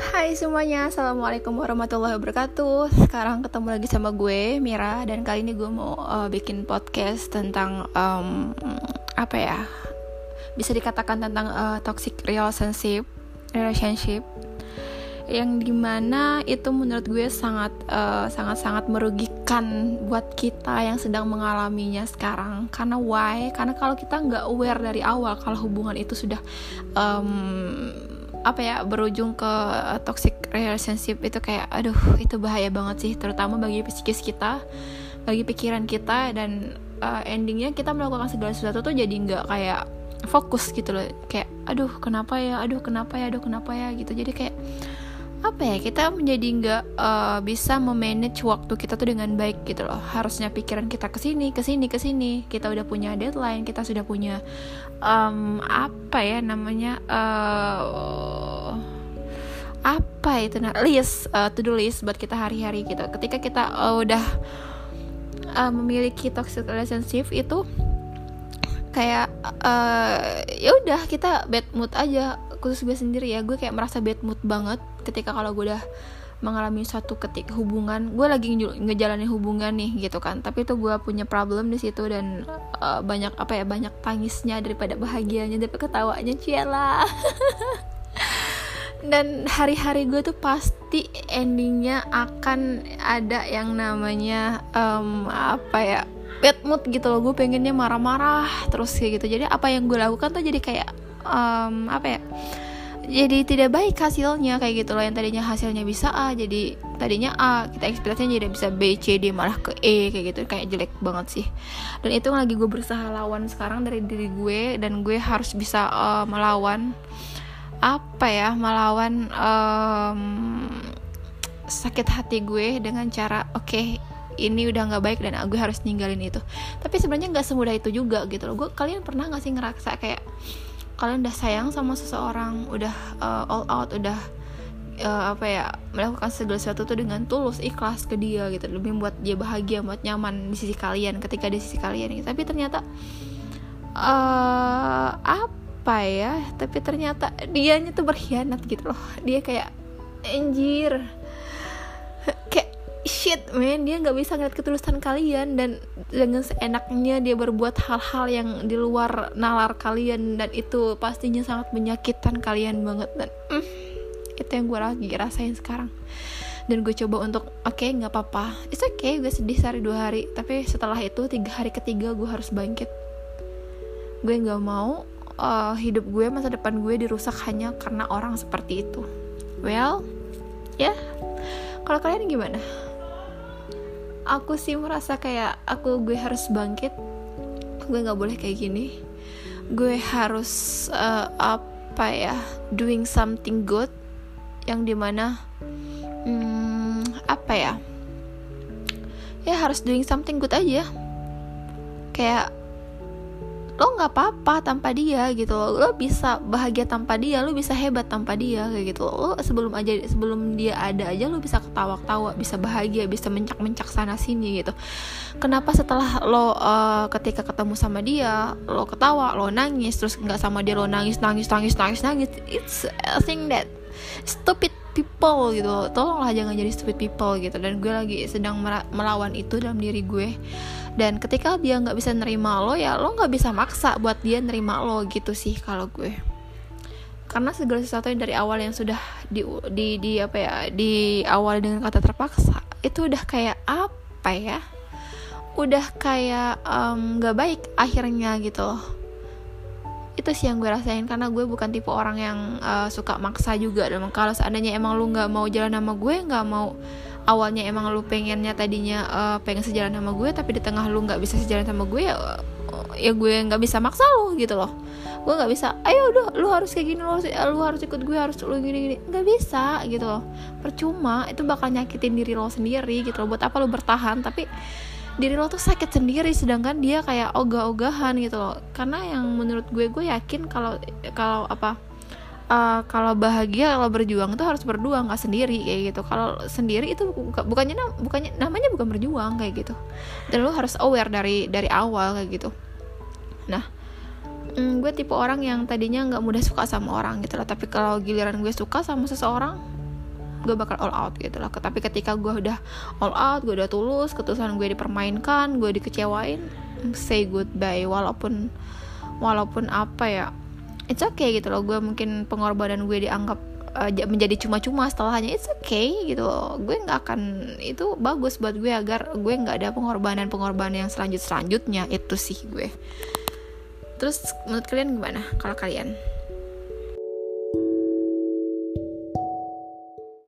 Hai semuanya, Assalamualaikum warahmatullahi wabarakatuh Sekarang ketemu lagi sama gue, Mira Dan kali ini gue mau uh, bikin podcast tentang um, Apa ya Bisa dikatakan tentang uh, toxic relationship Relationship Yang di mana itu menurut gue sangat uh, Sangat-sangat merugikan buat kita yang sedang mengalaminya sekarang Karena why? Karena kalau kita nggak aware dari awal Kalau hubungan itu sudah um, apa ya berujung ke toxic relationship itu kayak aduh itu bahaya banget sih terutama bagi psikis kita bagi pikiran kita dan uh, endingnya kita melakukan segala sesuatu tuh jadi nggak kayak fokus gitu loh. Kayak aduh kenapa ya aduh kenapa ya aduh kenapa ya gitu. Jadi kayak apa ya kita menjadi nggak uh, bisa memanage waktu kita tuh dengan baik gitu loh. Harusnya pikiran kita ke sini ke sini ke sini kita udah punya deadline kita sudah punya um, apa ya namanya uh, apa itu nah list uh, to do list buat kita hari-hari gitu. Ketika kita uh, udah uh, memiliki toxic relationship itu kayak uh, ya udah kita bad mood aja. Khusus gue sendiri ya gue kayak merasa bad mood banget ketika kalau gue udah mengalami suatu ketik hubungan gue lagi ngejalanin hubungan nih gitu kan. Tapi itu gue punya problem di situ dan uh, banyak apa ya banyak tangisnya daripada bahagianya daripada ketawanya ciela dan hari-hari gue tuh pasti endingnya akan ada yang namanya um, apa ya bad mood gitu loh. Gue pengennya marah-marah terus kayak gitu. Jadi apa yang gue lakukan tuh jadi kayak um, apa ya jadi tidak baik hasilnya kayak gitu loh. Yang tadinya hasilnya bisa A jadi tadinya A. Kita ekspektasinya jadi bisa B C D malah ke E kayak gitu. Kayak jelek banget sih. Dan itu lagi gue berusaha lawan sekarang dari diri gue dan gue harus bisa uh, melawan apa ya melawan um, sakit hati gue dengan cara oke okay, ini udah nggak baik dan gue harus ninggalin itu. Tapi sebenarnya nggak semudah itu juga gitu loh. Gue kalian pernah nggak sih ngerasa kayak kalian udah sayang sama seseorang udah uh, all out udah uh, apa ya melakukan segala sesuatu tuh dengan tulus ikhlas ke dia gitu. Lebih membuat dia bahagia buat nyaman di sisi kalian ketika di sisi kalian gitu. tapi ternyata uh, apa ya tapi ternyata dianya tuh berkhianat gitu loh. Dia kayak anjir shit man dia nggak bisa ngeliat ketulusan kalian dan dengan seenaknya dia berbuat hal-hal yang di luar nalar kalian dan itu pastinya sangat menyakitkan kalian banget dan mm, itu yang gue lagi rasain sekarang. Dan gue coba untuk oke okay, nggak apa-apa. It's okay gue sedih sehari dua hari tapi setelah itu tiga hari ketiga gue harus bangkit. Gue nggak mau uh, hidup gue masa depan gue dirusak hanya karena orang seperti itu. Well ya. Yeah. kalau kalian gimana aku sih merasa kayak aku gue harus bangkit. Gue nggak boleh kayak gini. Gue harus uh, apa ya doing something good yang di mana hmm, apa ya ya harus doing something good aja. Kayak lo nggak apa-apa tanpa dia gitu lo, lo bisa bahagia tanpa dia lo bisa hebat tanpa dia kayak gitu lo sebelum aja sebelum dia ada aja lo bisa ketawa-ketawa bisa bahagia bisa mencak-mencak sana sini gitu. Kenapa setelah lo uh, ketika ketemu sama dia lo ketawa lo nangis terus nggak sama dia lo nangis nangis nangis nangis nangis it's a thing that stupid people gitu. Tolonglah jangan jadi stupid people gitu. Dan gue lagi sedang melawan itu dalam diri gue. Dan ketika dia nggak bisa nerima lo ya lo nggak bisa maksa buat dia nerima lo gitu sih kalau gue. Karena segala sesuatu yang dari awal yang sudah di di, di apa ya di awal dengan kata terpaksa itu udah kayak apa ya? Udah kayak nggak um, baik akhirnya gitu itu sih yang gue rasain karena gue bukan tipe orang yang uh, suka maksa juga. Dan kalau seandainya emang lu nggak mau jalan sama gue nggak mau awalnya emang lu pengennya tadinya uh, pengen sejalan sama gue tapi di tengah lu nggak bisa sejalan sama gue ya ya gue nggak bisa maksa lu gitu loh. Gue nggak bisa ayo udah lu harus kayak gini lu harus lu harus ikut gue harus lu gini gini. Nggak bisa gitu loh. Percuma itu bakal nyakitin diri lo sendiri gitu loh. Buat apa lu bertahan tapi diri lo tuh sakit sendiri sedangkan dia kayak ogah-ogahan gitu loh. Karena yang menurut gue gue yakin kalau kalau apa uh, kalau bahagia kalau berjuang itu harus berdua nggak sendiri kayak gitu. Kalau sendiri itu bukannya bukannya namanya bukan berjuang kayak gitu. Dan lo harus aware dari dari awal kayak gitu. Nah mm, gue tipe orang yang tadinya nggak mudah suka sama orang gitu loh. Tapi kalau giliran gue suka sama seseorang gue bakal all out gitu loh tapi ketika gue udah all out gue udah tulus ketulusan gue dipermainkan gue dikecewain say goodbye. Walaupun walaupun apa ya it's okay gitu loh. Gue mungkin pengorbanan gue dianggap uh, menjadi cuma-cuma setelahnya it's okay gitu loh. Gue nggak akan itu bagus buat gue agar gue nggak ada pengorbanan-pengorbanan yang selanjut selanjutnya itu sih gue. Terus menurut kalian gimana? Kalau kalian